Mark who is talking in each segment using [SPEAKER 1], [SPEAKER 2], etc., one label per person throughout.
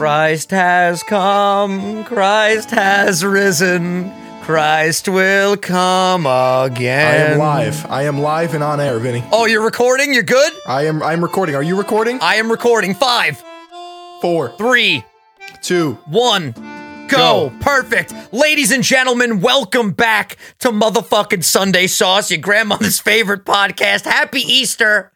[SPEAKER 1] Christ has come, Christ has risen, Christ will come again.
[SPEAKER 2] I am live. I am live and on air, Vinny.
[SPEAKER 1] Oh, you're recording? You're good?
[SPEAKER 2] I am. I'm recording. Are you recording?
[SPEAKER 1] I am recording. Five,
[SPEAKER 2] Four,
[SPEAKER 1] three,
[SPEAKER 2] two.
[SPEAKER 1] one. Go.
[SPEAKER 2] Go.
[SPEAKER 1] Perfect. Ladies and gentlemen, welcome back to motherfucking Sunday Sauce, your grandmother's favorite podcast. Happy Easter.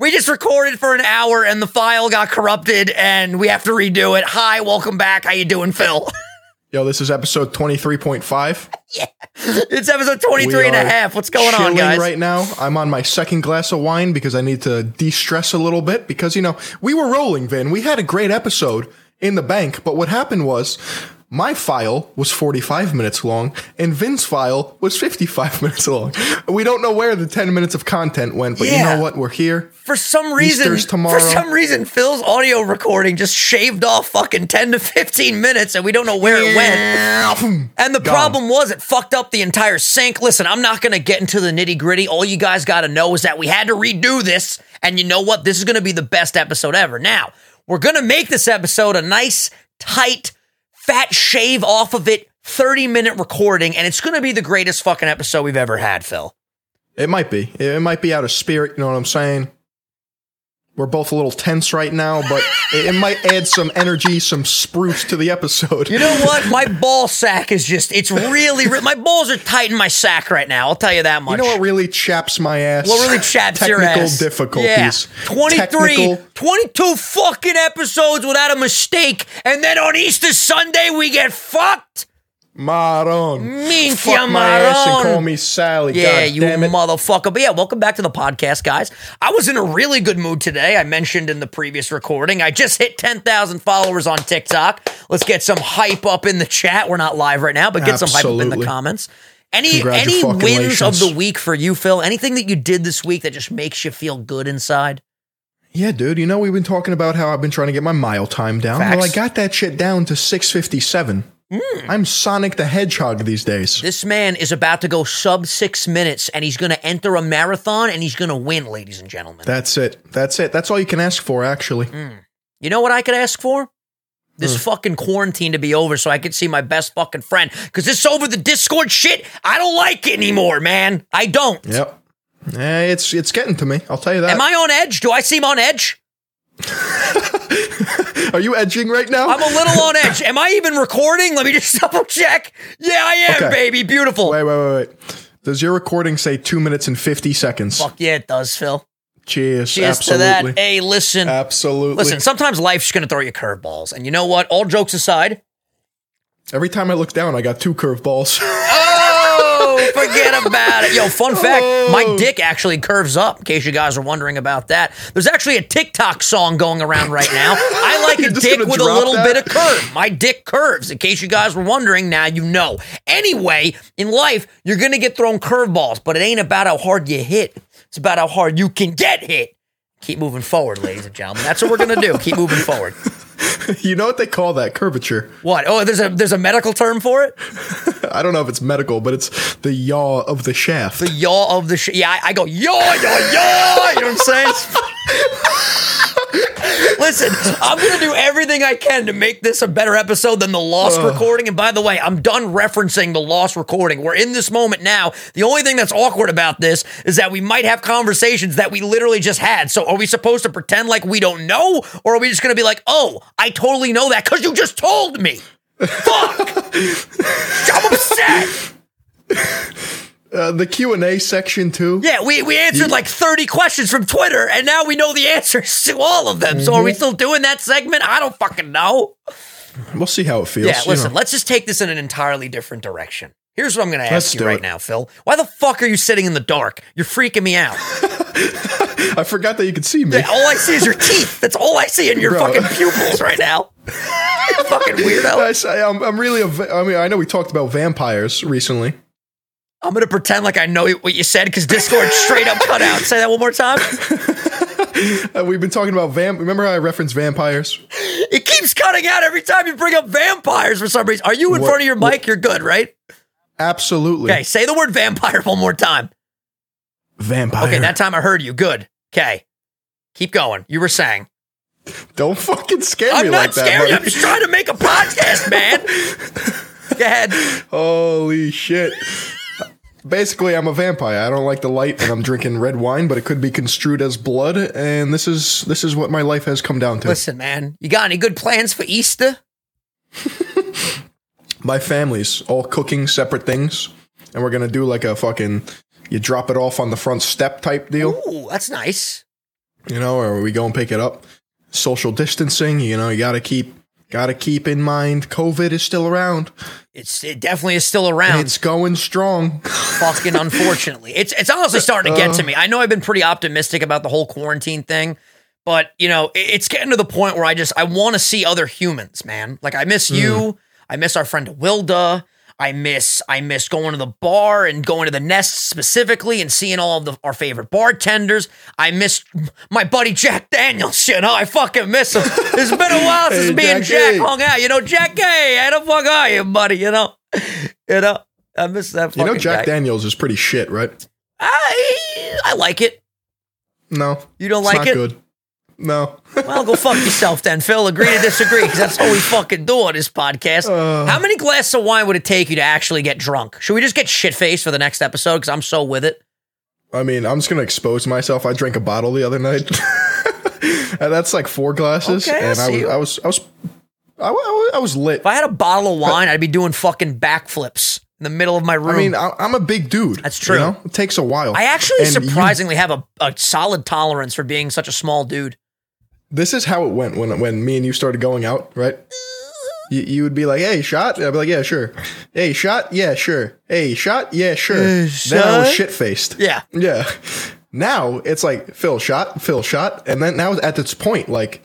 [SPEAKER 1] We just recorded for an hour and the file got corrupted and we have to redo it. Hi, welcome back. How you doing, Phil?
[SPEAKER 2] Yo, this is episode 23.5. yeah.
[SPEAKER 1] it's episode 23 and a half. What's going on, guys?
[SPEAKER 2] Right now, I'm on my second glass of wine because I need to de-stress a little bit because you know we were rolling, Vin. We had a great episode in the bank, but what happened was. My file was 45 minutes long, and Vin's file was 55 minutes long. We don't know where the 10 minutes of content went, but you know what? We're here.
[SPEAKER 1] For some reason,
[SPEAKER 2] Easter's tomorrow.
[SPEAKER 1] for some reason, Phil's audio recording just shaved off fucking 10 to 15 minutes and we don't know where it went. And the
[SPEAKER 2] Gone.
[SPEAKER 1] problem was it fucked up the entire sync. Listen, I'm not going to get into the nitty gritty. All you guys got to know is that we had to redo this. And you know what? This is going to be the best episode ever. Now, we're going to make this episode a nice, tight, fat shave off of it, 30 minute recording. And it's going to be the greatest fucking episode we've ever had, Phil.
[SPEAKER 2] It might be. It might be out of spirit. You know what I'm saying? We're both a little tense right now, but it, might add some energy, some spruce to the episode.
[SPEAKER 1] You know what? My ball sack is just, it's really, re- my balls are tight in my sack right now. I'll tell you that much.
[SPEAKER 2] You know what really chaps my ass?
[SPEAKER 1] What really chaps your
[SPEAKER 2] Technical
[SPEAKER 1] ass?
[SPEAKER 2] difficulties.
[SPEAKER 1] Yeah. 23,
[SPEAKER 2] Technical-
[SPEAKER 1] 22 fucking episodes without a mistake. And then on Easter Sunday, we get fucked.
[SPEAKER 2] Maron. Fuck my ass and
[SPEAKER 1] Maron.
[SPEAKER 2] call me Sally.
[SPEAKER 1] Yeah,
[SPEAKER 2] God
[SPEAKER 1] you
[SPEAKER 2] damn it.
[SPEAKER 1] motherfucker. But yeah, welcome back to the podcast, guys. I was in a really good mood today. I mentioned in the previous recording, I just hit 10,000 followers on TikTok. Let's get some hype up in the chat. We're not live right now, but get some hype up in the
[SPEAKER 2] Absolutely.
[SPEAKER 1] comments. Any any wins of the week for you, Phil? Anything that you did this week that just makes you feel good inside?
[SPEAKER 2] Yeah, dude. You know we've been talking about how I've been trying to get my mile time down. Well, I
[SPEAKER 1] Facts.
[SPEAKER 2] Got that shit down to 657. I'm Sonic the Hedgehog these days.
[SPEAKER 1] This man is about to go sub six minutes, and he's going to enter a marathon, and he's going to win, ladies and gentlemen.
[SPEAKER 2] That's it. That's it. That's all you can ask for, actually.
[SPEAKER 1] Mm. You know what I could ask for? This
[SPEAKER 2] Hmm.
[SPEAKER 1] fucking quarantine to be over so I could see my best fucking friend. Because this over the Discord shit, I don't like it anymore, man. I don't.
[SPEAKER 2] Yep. Eh, it's it's getting to me. I'll tell you that.
[SPEAKER 1] Am I on edge? Do I seem on edge?
[SPEAKER 2] Are you edging right now?
[SPEAKER 1] I'm a little on edge. Am I even recording? Let me just double check. Yeah, I am,
[SPEAKER 2] Okay.
[SPEAKER 1] baby. Beautiful.
[SPEAKER 2] wait, wait, wait, wait. Does your recording say two minutes and fifty seconds?
[SPEAKER 1] Fuck yeah, it does, Phil.
[SPEAKER 2] Cheers.
[SPEAKER 1] Cheers
[SPEAKER 2] Absolutely.
[SPEAKER 1] to that. Hey, listen.
[SPEAKER 2] Absolutely.
[SPEAKER 1] Listen, sometimes life's going to throw you curveballs. And you know what? All jokes aside,
[SPEAKER 2] Every time I look down, I got two curveballs.
[SPEAKER 1] Forget about it. Yo, fun fact my dick actually curves up, in case you guys are wondering about that. There's actually a TikTok song going around right now. I like a dick with a little
[SPEAKER 2] that?
[SPEAKER 1] bit of curve. My dick curves, in case you guys were wondering. Now you know. Anyway, in life, you're going to get thrown curveballs, but it ain't about how hard you hit, it's about how hard you can get hit. Keep moving forward, ladies and gentlemen. That's what we're going to do. Keep moving forward.
[SPEAKER 2] you know what they call that? Curvature.
[SPEAKER 1] What? Oh, there's a there's a medical term for it?
[SPEAKER 2] I don't know if it's medical, but it's the yaw of the shaft.
[SPEAKER 1] The yaw of the sh- yeah. I, I go yaw yaw yaw. You know what I'm saying? Listen, I'm gonna do everything I can to make this a better episode than the lost recording. And by the way, I'm done referencing the lost recording. We're in this moment now. The only thing that's awkward about this is that we might have conversations that we literally just had. So are we supposed to pretend like we don't know, or are we just gonna be like, oh, I totally know that because you just told me? Fuck! I'm upset.
[SPEAKER 2] Uh, the Q and A section too.
[SPEAKER 1] Yeah, we, we answered like 30 questions from Twitter, and now we know the answers to all of them. So are we still doing that segment? I don't fucking know.
[SPEAKER 2] We'll see how it feels.
[SPEAKER 1] Yeah, listen,
[SPEAKER 2] know.
[SPEAKER 1] let's just take this in an entirely different direction. Here's what I'm going to ask you right
[SPEAKER 2] it.
[SPEAKER 1] now, Phil. Why the fuck are you sitting in the dark? You're freaking me out.
[SPEAKER 2] I forgot that you could see me.
[SPEAKER 1] all I see is your teeth. That's all I see in your
[SPEAKER 2] Bro.
[SPEAKER 1] fucking pupils right now. fucking weirdo.
[SPEAKER 2] I, I'm, I'm really. A, I mean, I know we talked about vampires recently.
[SPEAKER 1] I'm going to pretend like I know what you said because Discord straight up cut out. Say that one more time.
[SPEAKER 2] Uh, we've been talking about vamp. Remember how I referenced vampires?
[SPEAKER 1] It keeps cutting out every time you bring up vampires for some reason. Are you in
[SPEAKER 2] What-
[SPEAKER 1] front of your mic? You're good, right?
[SPEAKER 2] Absolutely.
[SPEAKER 1] Okay, say the word vampire one more time.
[SPEAKER 2] Vampire.
[SPEAKER 1] Okay, that time I heard you. Good. Okay. Keep going. You were saying.
[SPEAKER 2] Don't fucking scare
[SPEAKER 1] I'm
[SPEAKER 2] me
[SPEAKER 1] not
[SPEAKER 2] like that.
[SPEAKER 1] scared. I'm just trying to make a podcast, man. Go ahead.
[SPEAKER 2] Holy shit. Basically, I'm a vampire. I don't like the light, and I'm drinking red wine, but it could be construed as blood. And this is this is what my life has come down to.
[SPEAKER 1] Listen, man, you got any good plans for Easter?
[SPEAKER 2] My family's all cooking separate things, and we're gonna do like a fucking you drop it off on the front step type deal,
[SPEAKER 1] Ooh, that's nice.
[SPEAKER 2] you know, or we go and pick it up. Social distancing, you know, you gotta keep gotta keep in mind COVID is still around.
[SPEAKER 1] It's it definitely is still around.
[SPEAKER 2] It's going strong.
[SPEAKER 1] fucking unfortunately. It's it's honestly starting to get to uh. me. I know I've been pretty optimistic about the whole quarantine thing, but you know, it- it's getting to the point where I just I want to see other humans, man. Like I miss hmm. you, I miss our friend Wilda. I miss I miss going to the bar and going to the nest specifically and seeing all of the, our favorite bartenders. I miss my buddy Jack Daniels. You know, I fucking miss him. It's been a while since
[SPEAKER 2] Hey,
[SPEAKER 1] me and
[SPEAKER 2] Jack
[SPEAKER 1] Jack
[SPEAKER 2] A.
[SPEAKER 1] hung out. You know, Jack, hey, how the fuck are you, buddy? You know, you know, I miss that.
[SPEAKER 2] You know, Jack
[SPEAKER 1] guy.
[SPEAKER 2] Daniels is pretty shit, right?
[SPEAKER 1] I I like it.
[SPEAKER 2] No,
[SPEAKER 1] You don't
[SPEAKER 2] it's
[SPEAKER 1] like
[SPEAKER 2] not
[SPEAKER 1] it?
[SPEAKER 2] good. No.
[SPEAKER 1] Well, go fuck yourself then, Phil. Agree to disagree, because that's all we fucking do on this podcast.
[SPEAKER 2] Uh.
[SPEAKER 1] How many glasses of wine would it take you to actually get drunk? Should we just get shit faced for the next episode? Because I'm so with it.
[SPEAKER 2] I mean, I'm just gonna expose myself. I drank a bottle the other night. and that's like four glasses,
[SPEAKER 1] Okay,
[SPEAKER 2] and I was. I was, I was, I was, I was lit.
[SPEAKER 1] If I had a bottle of wine, I'd be doing fucking backflips in the middle of my room.
[SPEAKER 2] I mean, I, I'm a big dude.
[SPEAKER 1] That's true.
[SPEAKER 2] You know? It takes a while.
[SPEAKER 1] I actually
[SPEAKER 2] And you-
[SPEAKER 1] surprisingly have a, a solid tolerance for being such a small dude.
[SPEAKER 2] This is how it went when when me and you started going out, right? You, you would be like, "Hey, shot." I'd be like, "Yeah, sure." Hey, shot. Yeah, sure. Hey, shot. Yeah, sure.
[SPEAKER 1] Hey,
[SPEAKER 2] then I was shit faced.
[SPEAKER 1] Yeah.
[SPEAKER 2] Yeah. Now it's like Phil shot, Phil shot, and then now at this point, like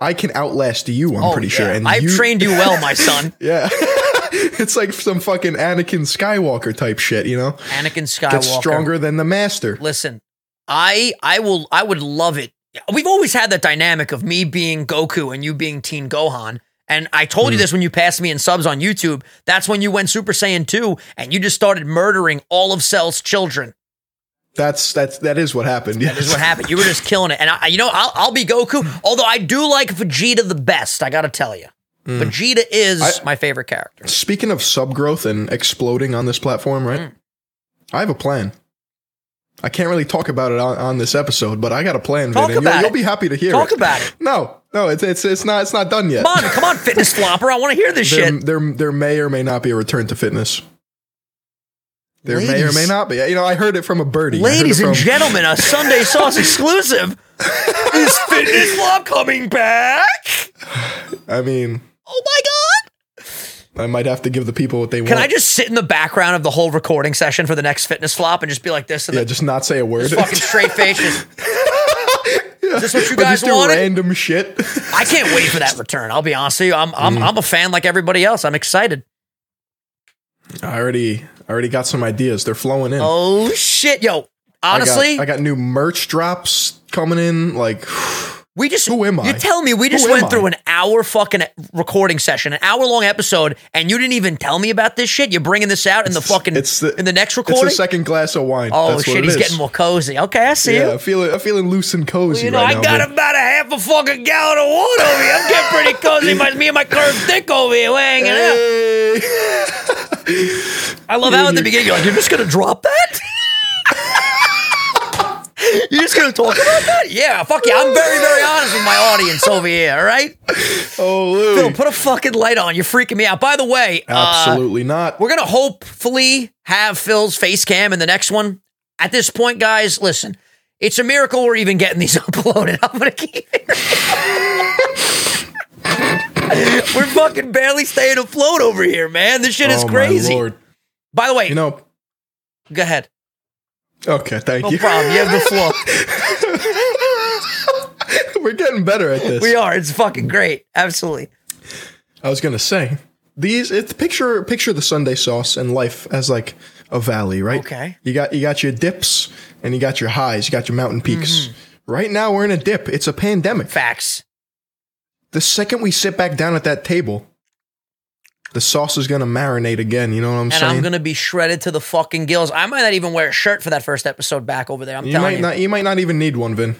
[SPEAKER 2] I can outlast you. I'm
[SPEAKER 1] Oh,
[SPEAKER 2] pretty sure. And
[SPEAKER 1] I've
[SPEAKER 2] you,
[SPEAKER 1] trained you well, my son.
[SPEAKER 2] Yeah. it's like some fucking Anakin Skywalker type shit, you know?
[SPEAKER 1] Anakin Skywalker.
[SPEAKER 2] Gets stronger than the master.
[SPEAKER 1] listen i i will i would love it we've always had that dynamic of me being goku and you being teen gohan and i told you
[SPEAKER 2] Hmm.
[SPEAKER 1] this when you passed me in subs on youtube that's when you went super saiyan 2 and you just started murdering all of cell's children
[SPEAKER 2] That's that's that is what happened.
[SPEAKER 1] that is what happened you were just killing it and I, you know I'll, I'll be goku although i do like vegeta the best i gotta tell you vegeta is.
[SPEAKER 2] I-
[SPEAKER 1] my favorite character
[SPEAKER 2] Speaking of sub growth and exploding on this platform, right?
[SPEAKER 1] Mm.
[SPEAKER 2] I have a plan. I can't really talk about it on, on this episode, but I got a plan,
[SPEAKER 1] Talk
[SPEAKER 2] Vin, and you'll, you'll be happy to hear
[SPEAKER 1] talk
[SPEAKER 2] it.
[SPEAKER 1] about it
[SPEAKER 2] No, no, it's it's it's not it's not done yet.
[SPEAKER 1] come on come on fitness flopper i want to hear this
[SPEAKER 2] there,
[SPEAKER 1] shit
[SPEAKER 2] there there may or may not be a return to fitness. There may or may not be. You know, I heard it from a birdie. I heard it
[SPEAKER 1] Ladies and gentlemen, a Sunday Sauce exclusive. Is Fitness Flop coming back?
[SPEAKER 2] I mean,
[SPEAKER 1] Oh my God.
[SPEAKER 2] I might have to give the people what they want. Can.
[SPEAKER 1] I just sit in the background of the whole recording session for the next Fitness Flop and just be like this and
[SPEAKER 2] yeah, just not say a word.
[SPEAKER 1] fucking straight face? Just, Is this what you
[SPEAKER 2] But
[SPEAKER 1] guys wanted?
[SPEAKER 2] random shit.
[SPEAKER 1] I can't wait for that return. I'll be honest with you. I'm, I'm, mm-hmm. I'm a fan like everybody else. I'm excited.
[SPEAKER 2] I already I already got some ideas. They're flowing in.
[SPEAKER 1] Oh, shit. Yo,
[SPEAKER 2] I got-
[SPEAKER 1] honestly,
[SPEAKER 2] I got, new merch drops coming in. Like,
[SPEAKER 1] We just
[SPEAKER 2] Who am I?
[SPEAKER 1] You tell me we just
[SPEAKER 2] Who
[SPEAKER 1] went through
[SPEAKER 2] I?
[SPEAKER 1] an hour fucking recording session, an hour long episode, and you didn't even tell me about this shit. You're bringing this out in the fucking
[SPEAKER 2] it's the-
[SPEAKER 1] in the next
[SPEAKER 2] it's
[SPEAKER 1] recording.
[SPEAKER 2] the second glass of wine.
[SPEAKER 1] oh
[SPEAKER 2] That's what
[SPEAKER 1] shit,
[SPEAKER 2] it
[SPEAKER 1] he's
[SPEAKER 2] is.
[SPEAKER 1] getting more cozy. Okay, I see
[SPEAKER 2] Yeah,
[SPEAKER 1] you.
[SPEAKER 2] I'm feeling I'm feeling loose and cozy
[SPEAKER 1] You know,
[SPEAKER 2] right
[SPEAKER 1] I
[SPEAKER 2] now.
[SPEAKER 1] got
[SPEAKER 2] but-
[SPEAKER 1] about a half a fucking gallon of water over here. I'm getting pretty cozy. My, me and my curved dick over here, we're hanging out. I love how at the beginning you're like, you're just gonna drop that? You're just gonna talk about that? Yeah, fuck yeah. I'm very, very honest with my audience over here, all right?
[SPEAKER 2] oh.
[SPEAKER 1] Phil, put a fucking light on. You're freaking me out. By the way, uh,
[SPEAKER 2] Absolutely not.
[SPEAKER 1] we're gonna hopefully have Phil's face cam in the next one. At this point, guys, listen, it's a miracle we're even getting these uploaded. I'm gonna keep it. we're fucking barely staying afloat over here, man. This shit is
[SPEAKER 2] oh,
[SPEAKER 1] crazy.
[SPEAKER 2] My Lord.
[SPEAKER 1] By the way,
[SPEAKER 2] You know.
[SPEAKER 1] go ahead.
[SPEAKER 2] Okay, thank
[SPEAKER 1] No
[SPEAKER 2] you.
[SPEAKER 1] problem. You have the floor.
[SPEAKER 2] We're getting better at this.
[SPEAKER 1] we are. It's fucking great. Absolutely.
[SPEAKER 2] I was gonna say these. It's picture picture the Sunday sauce and life as like a valley, right?
[SPEAKER 1] Okay.
[SPEAKER 2] You got you got your dips and you got your highs. You got your mountain peaks.
[SPEAKER 1] Mm-hmm.
[SPEAKER 2] Right now we're in a dip. It's a pandemic.
[SPEAKER 1] Facts.
[SPEAKER 2] The second we sit back down at that table, the sauce is gonna marinate again. You know what I'm
[SPEAKER 1] And
[SPEAKER 2] saying?
[SPEAKER 1] I'm gonna be shredded to the fucking gills. I might not even wear a shirt for that first episode back over there. I'm
[SPEAKER 2] you
[SPEAKER 1] telling
[SPEAKER 2] might
[SPEAKER 1] you.
[SPEAKER 2] not. You might not even need one, Vin.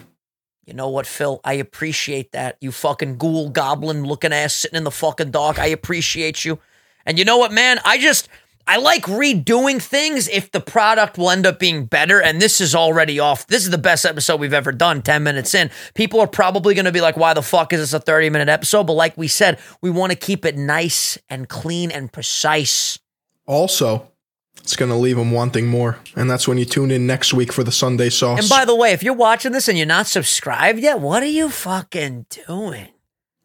[SPEAKER 1] You know what, Phil? I appreciate that. You fucking ghoul goblin looking ass sitting in the fucking dark. I appreciate you. And you know what, man? I just I like redoing things if the product will end up being better. And this is already off. This is the best episode we've ever done, 10 minutes in. People are probably going to be like, why the fuck is this a 30 minute episode? But like we said, we want to keep it nice and clean and precise.
[SPEAKER 2] Also, it's going to leave them wanting more. And that's when you tune in next week for the Sunday sauce.
[SPEAKER 1] And by the way, if you're watching this and you're not subscribed yet, what are you fucking doing?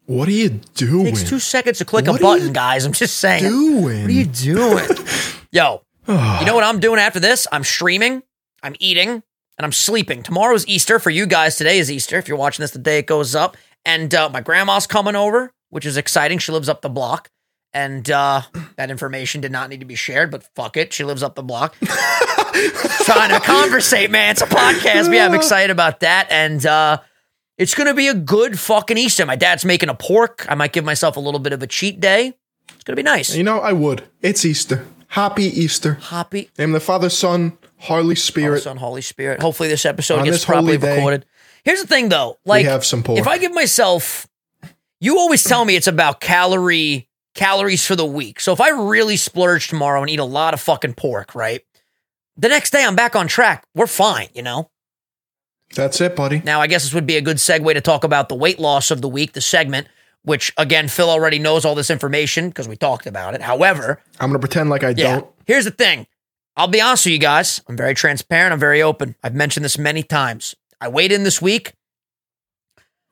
[SPEAKER 2] What are you doing?
[SPEAKER 1] It takes two seconds to click
[SPEAKER 2] What
[SPEAKER 1] a button, guys. I'm just saying.
[SPEAKER 2] What are you doing?
[SPEAKER 1] What are you doing? Yo, you know what I'm doing after this? I'm streaming, I'm eating, and I'm sleeping. Tomorrow's Easter. For you guys, today is Easter. If you're watching this the day it goes up. And uh, my grandma's coming over, which is exciting. She lives up the block. And uh, that information did not need to be shared, but fuck it. She lives up the block. Trying to conversate, man. It's a podcast. Yeah, I'm excited about that. And uh, it's going to be a good fucking Easter. My dad's making a pork. I might give myself a little bit of a cheat day. It's going to be nice.
[SPEAKER 2] You know, I would. It's Easter. Happy Easter.
[SPEAKER 1] Happy
[SPEAKER 2] Name the Father, Son, Holy Spirit.
[SPEAKER 1] Son, Holy Spirit. Hopefully, this episode
[SPEAKER 2] On
[SPEAKER 1] gets
[SPEAKER 2] this
[SPEAKER 1] properly
[SPEAKER 2] day,
[SPEAKER 1] recorded. Here's the thing, though. Like, we
[SPEAKER 2] have some pork.
[SPEAKER 1] if I give myself, you always tell me it's about calorie calories for the week. So if I really splurge tomorrow and eat a lot of fucking pork, right? The next day I'm back on track. We're fine, you know.
[SPEAKER 2] That's it, buddy.
[SPEAKER 1] Now, I guess this would be a good segue to talk about the weight loss of the week, the segment, which again, Phil already knows all this information because we talked about it. However,
[SPEAKER 2] I'm going to pretend like I
[SPEAKER 1] yeah,
[SPEAKER 2] don't.
[SPEAKER 1] here's the thing. I'll be honest with you guys. I'm very transparent. I'm very open. I've mentioned this many times. I weighed in this week.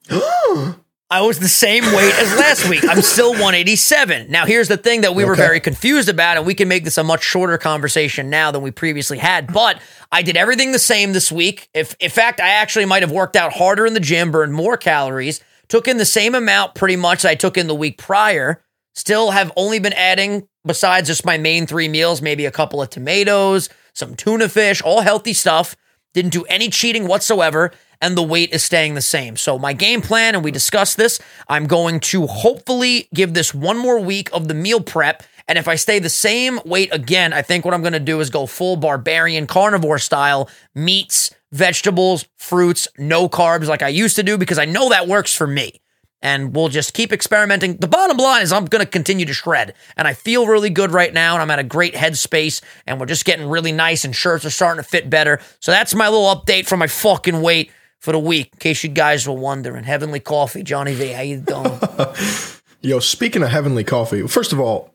[SPEAKER 1] I was the same weight as last week. I'm still 187. Now, here's the thing that we were very confused about, and we can make this a much shorter conversation now than we previously had. But I did everything the same this week. If, in fact, I actually might have worked out harder in the gym, burned more calories, took in the same amount pretty much that I took in the week prior. Still have only been adding, besides just my main three meals, maybe a couple of tomatoes, some tuna fish, all healthy stuff. Didn't do any cheating whatsoever, and the weight is staying the same. So, my game plan, and we discussed this, I'm going to hopefully give this one more week of the meal prep. And if I stay the same weight again, I think what I'm going to do is go full barbarian carnivore style meats, vegetables, fruits, no carbs like I used to do because I know that works for me and we'll just keep experimenting. The bottom line is I'm going to continue to shred, and I feel really good right now, and I'm at a great headspace, and we're just getting really nice, and shirts are starting to fit better. So that's my little update for my fucking weight for the week, in case you guys were wondering. Heavenly Coffee, Johnny V, how you doing?
[SPEAKER 2] Yo, speaking of heavenly coffee, first of all,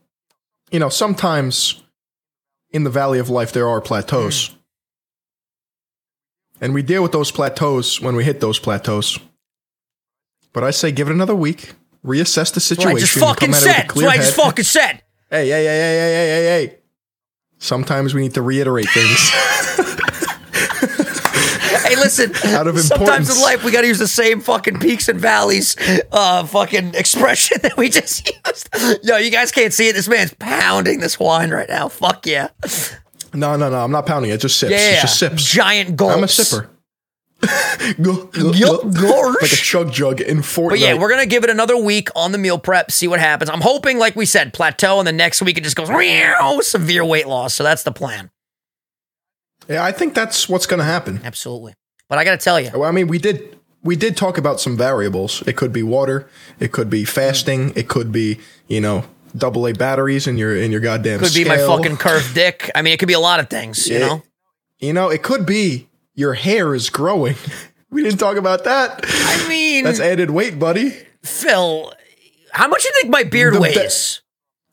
[SPEAKER 2] you know, sometimes in the valley of life there are plateaus. Mm. And we deal with those plateaus when we hit those plateaus. But I say give it another week, reassess the
[SPEAKER 1] That's
[SPEAKER 2] situation,
[SPEAKER 1] what I just fucking
[SPEAKER 2] come at it
[SPEAKER 1] said. That's what I just
[SPEAKER 2] head.
[SPEAKER 1] fucking said.
[SPEAKER 2] Hey, hey, hey, hey, hey, hey, hey, hey. Sometimes we need to reiterate things.
[SPEAKER 1] Hey, listen.
[SPEAKER 2] Out of
[SPEAKER 1] sometimes
[SPEAKER 2] importance.
[SPEAKER 1] in life we got to use the same fucking peaks and valleys, uh, fucking expression that we just used. Yo, you guys can't see it. This man's pounding this wine right now. Fuck yeah.
[SPEAKER 2] no, no, no. I'm not pounding it. Just sips.
[SPEAKER 1] Yeah,
[SPEAKER 2] It's just sips.
[SPEAKER 1] giant gulps.
[SPEAKER 2] I'm a sipper. Go- go-
[SPEAKER 1] Yup,
[SPEAKER 2] go.
[SPEAKER 1] gorge.
[SPEAKER 2] like a chug jug in Fortnite.
[SPEAKER 1] But yeah, we're gonna give it another week on the meal prep, see what happens. I'm hoping, like we said, plateau, and the next week it just goes meow, severe weight loss. So that's the plan.
[SPEAKER 2] Yeah, I think that's what's going to happen.
[SPEAKER 1] Absolutely. But I gotta tell you,
[SPEAKER 2] Well, I mean, we did we did talk about some variables. It could be water. It could be fasting. It could be you know double A batteries in your in your goddamn.
[SPEAKER 1] could be my fucking curved dick. I mean, it could be a lot of things. You
[SPEAKER 2] Yeah.
[SPEAKER 1] know.
[SPEAKER 2] You know, it could be your hair is growing. we didn't talk about that.
[SPEAKER 1] I mean,
[SPEAKER 2] That's added weight, buddy.
[SPEAKER 1] Phil, how much do you think my beard
[SPEAKER 2] The
[SPEAKER 1] weighs?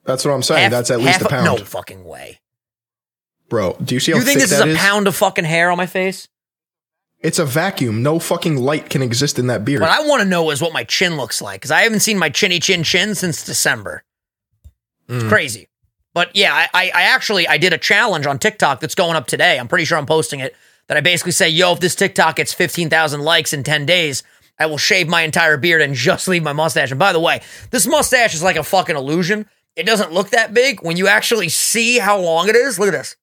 [SPEAKER 2] That's what I'm saying.
[SPEAKER 1] Half-
[SPEAKER 2] That's at least a pound,
[SPEAKER 1] No fucking way.
[SPEAKER 2] bro. Do you see how
[SPEAKER 1] You think this is a
[SPEAKER 2] is?
[SPEAKER 1] pound of fucking hair on my face?
[SPEAKER 2] It's a vacuum. No fucking light can exist in that beard.
[SPEAKER 1] What I want to know is what my chin looks like because I haven't seen my chinny chin chin since December. It's
[SPEAKER 2] Mm.
[SPEAKER 1] crazy. But yeah, I, I, I actually I did a challenge on TikTok that's going up today. I'm pretty sure I'm posting it. That I basically say, yo, if this TikTok gets 15,000 likes in 10 days, I will shave my entire beard and just leave my mustache. And by the way, this mustache is like a fucking illusion. It doesn't look that big when you actually see how long it is. Look at this.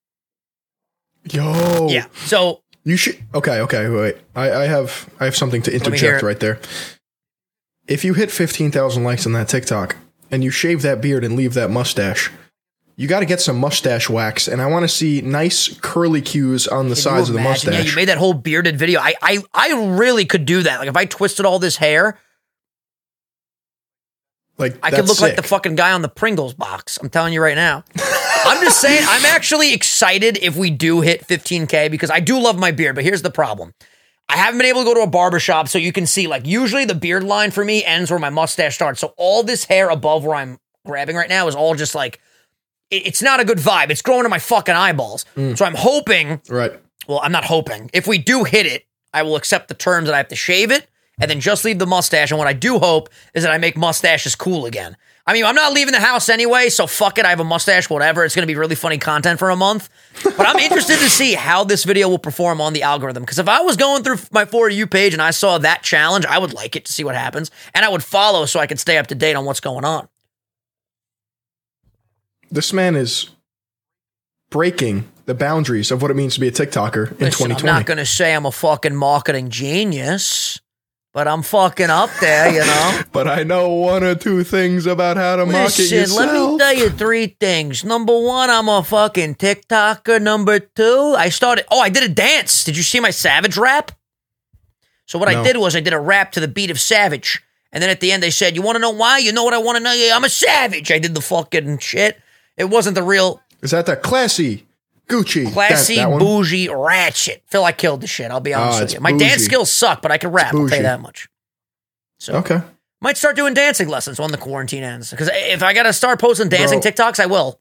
[SPEAKER 2] Yo.
[SPEAKER 1] Yeah. So
[SPEAKER 2] You should. Okay. Okay. Wait. I, I have. I have something to interject right there. If you hit fifteen thousand likes on that TikTok and you shave that beard and leave that mustache, you got to get some mustache wax, and I want to see nice curly cues on the
[SPEAKER 1] Can
[SPEAKER 2] sides of the mustache.
[SPEAKER 1] Yeah, you made that whole bearded video. I, I, I really could do that. Like if I twisted all this hair,
[SPEAKER 2] like
[SPEAKER 1] I could look like the fucking guy on the Pringles box. I'm telling you right now. I'm just saying, I'm actually excited if we do hit 15K because I do love my beard, but here's the problem. I haven't been able to go to a barber shop so you can see, like, usually the beard line for me ends where my mustache starts. So all this hair above where I'm grabbing right now is all just like, it- it's not a good vibe. It's growing to my fucking eyeballs.
[SPEAKER 2] Mm.
[SPEAKER 1] So I'm hoping
[SPEAKER 2] right.
[SPEAKER 1] well, I'm not hoping. If we do hit it, I will accept the terms that I have to shave it and then just leave the mustache. And what I do hope is that I make mustaches cool again. I mean, I'm not leaving the house anyway, so fuck it. I have a mustache, whatever. It's going to be really funny content for a month. But I'm interested to see how this video will perform on the algorithm. Because if I was going through my For You page and I saw that challenge, I would like it to see what happens. And I would follow so I could stay up to date on what's going on.
[SPEAKER 2] This man is breaking the boundaries of what it means to be a TikToker in
[SPEAKER 1] Listen,
[SPEAKER 2] 2020.
[SPEAKER 1] I'm not going to say I'm a fucking marketing genius, but I'm fucking up there, you know?
[SPEAKER 2] but I know one or two things about how to market
[SPEAKER 1] Listen,
[SPEAKER 2] yourself.
[SPEAKER 1] let me tell you three things. Number one, I'm a fucking TikToker. Number two, I started. Oh, I did a dance. Did you see my Savage rap? So what I did was I did a rap to the beat of Savage, and then at the end they said, "You want to know why? You know what I want to know? Yeah, I'm a savage." I did the fucking shit. It wasn't the real
[SPEAKER 2] Is that that classy, Gucci,
[SPEAKER 1] classy,
[SPEAKER 2] that, that
[SPEAKER 1] bougie, ratchet. Phil, I killed the shit. I'll be honest
[SPEAKER 2] Ah,
[SPEAKER 1] with you. My dance skills suck, but I can rap. I'll tell you that much. So
[SPEAKER 2] Okay.
[SPEAKER 1] might start doing dancing lessons when the quarantine ends. Because if I got to start posting dancing
[SPEAKER 2] Bro.
[SPEAKER 1] TikToks, I will.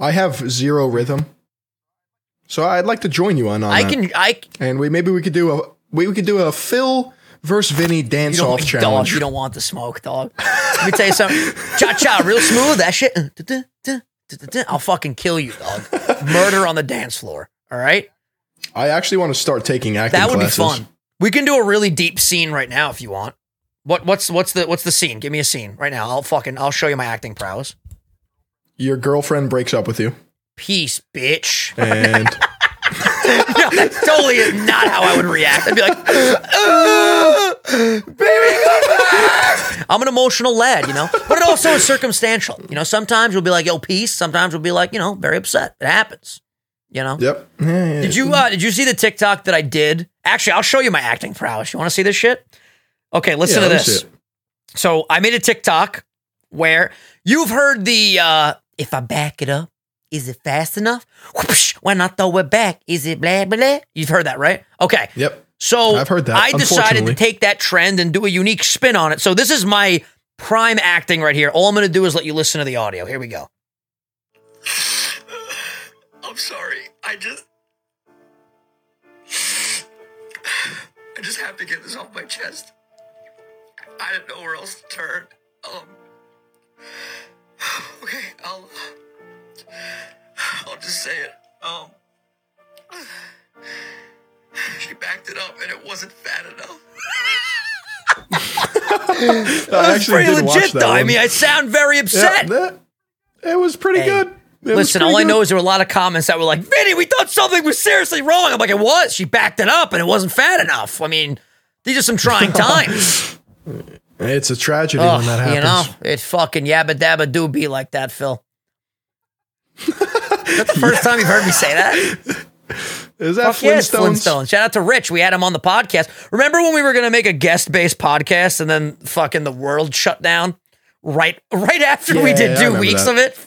[SPEAKER 2] I have zero rhythm, so I'd like to join you on, on
[SPEAKER 1] I
[SPEAKER 2] that.
[SPEAKER 1] can. I
[SPEAKER 2] and we maybe we could do a we, we could do a Phil versus Vinny dance off
[SPEAKER 1] dog,
[SPEAKER 2] challenge.
[SPEAKER 1] you don't want the smoke, dog. Let me tell you something. Cha cha, real smooth. That shit. I'll fucking kill you, dog. Murder on the dance floor. All right.
[SPEAKER 2] I actually want to start taking acting.
[SPEAKER 1] That would
[SPEAKER 2] classes.
[SPEAKER 1] be fun. We can do a really deep scene right now if you want. What what's what's the what's the scene? Give me a scene right now. I'll fucking I'll show you my acting prowess.
[SPEAKER 2] Your girlfriend breaks up with you,
[SPEAKER 1] Peace, bitch.
[SPEAKER 2] and
[SPEAKER 1] no, that's totally not how I would react. I'd be like, "Uh, baby, come back. I'm an emotional lad, you know, but it also is circumstantial. You know, sometimes we'll be like, yo, peace. Sometimes we'll be like, you know, very upset. It happens. You know.
[SPEAKER 2] yep. Yeah, yeah,
[SPEAKER 1] Did you uh, did you see the TikTok that I did? Actually, I'll show you my acting prowess. You want to see this shit? Okay, listen
[SPEAKER 2] Yeah,
[SPEAKER 1] to this. So I made a TikTok where you've heard the uh, if I back it up, is it fast enough? Whoosh, when I throw it back, is it blah blah? blah? You've heard that, right? Okay.
[SPEAKER 2] Yep.
[SPEAKER 1] So
[SPEAKER 2] I've heard that,
[SPEAKER 1] I decided to take that trend and do a unique spin on it. So this is my prime acting right here. All I'm going to do is let you listen to the audio. Here we go.
[SPEAKER 3] I'm sorry. I just. I just have to get this off my chest. I didn't know where else to turn. Um. Okay, I'll. I'll just say it. Um. She backed it up and it wasn't fat enough.
[SPEAKER 2] I was
[SPEAKER 1] pretty legit,
[SPEAKER 2] that
[SPEAKER 1] though. I mean, I sound very
[SPEAKER 2] Yeah,
[SPEAKER 1] upset.
[SPEAKER 2] that, it was pretty
[SPEAKER 1] Hey,
[SPEAKER 2] good. It
[SPEAKER 1] Listen,
[SPEAKER 2] pretty
[SPEAKER 1] all I know is there were a lot of comments that were like, Vinny, we thought something was seriously wrong. I'm like, it was. She backed it up and it wasn't fat enough. I mean, these are some trying times.
[SPEAKER 2] it's a tragedy
[SPEAKER 1] Ugh,
[SPEAKER 2] when that happens.
[SPEAKER 1] you know, it fucking yabba dabba do be like that, Phil. Is that the first time you've heard me say that?
[SPEAKER 2] Is that
[SPEAKER 1] Fuck yes,
[SPEAKER 2] Flintstones?
[SPEAKER 1] Flintstones. Shout out to Rich. We had him on the podcast. Remember when we were going to make a guest based podcast and then fucking the world shut down right right after we did two weeks
[SPEAKER 2] that.
[SPEAKER 1] of it?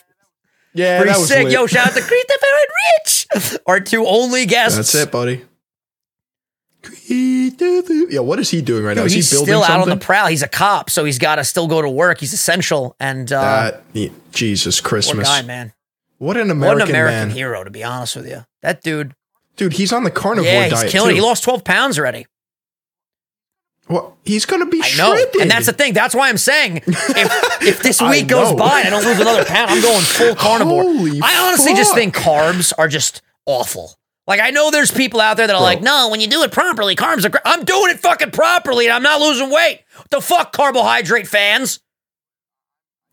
[SPEAKER 2] Yeah,
[SPEAKER 1] Pretty
[SPEAKER 2] that was
[SPEAKER 1] sick.
[SPEAKER 2] lit.
[SPEAKER 1] Yo, shout out to Christopher and Rich, our two only guests.
[SPEAKER 2] That's it, buddy. Yeah, what is he doing right now? Is
[SPEAKER 1] he's
[SPEAKER 2] he building
[SPEAKER 1] still out on the prowl. He's a cop, so he's got to still go to work. He's essential. And uh,
[SPEAKER 2] That- yeah, Jesus Christmas.
[SPEAKER 1] guy, man.
[SPEAKER 2] What an
[SPEAKER 1] What
[SPEAKER 2] American,
[SPEAKER 1] an American
[SPEAKER 2] man.
[SPEAKER 1] hero, to be honest with you. That dude,
[SPEAKER 2] Dude, he's on the carnivore
[SPEAKER 1] yeah, he's
[SPEAKER 2] diet.
[SPEAKER 1] killing it.
[SPEAKER 2] too.
[SPEAKER 1] He lost 12 pounds already.
[SPEAKER 2] Well, he's going to be
[SPEAKER 1] I know.
[SPEAKER 2] shredded.
[SPEAKER 1] And that's the thing. That's why I'm saying if, if this week goes by and I don't lose another pound, I'm going full carnivore.
[SPEAKER 2] Holy
[SPEAKER 1] I honestly just think carbs are just awful. Like, I know there's people out there that are
[SPEAKER 2] Bro.
[SPEAKER 1] like, no, when you do it properly, carbs are great. I'm doing it fucking properly and I'm not losing weight. What the fuck, carbohydrate fans?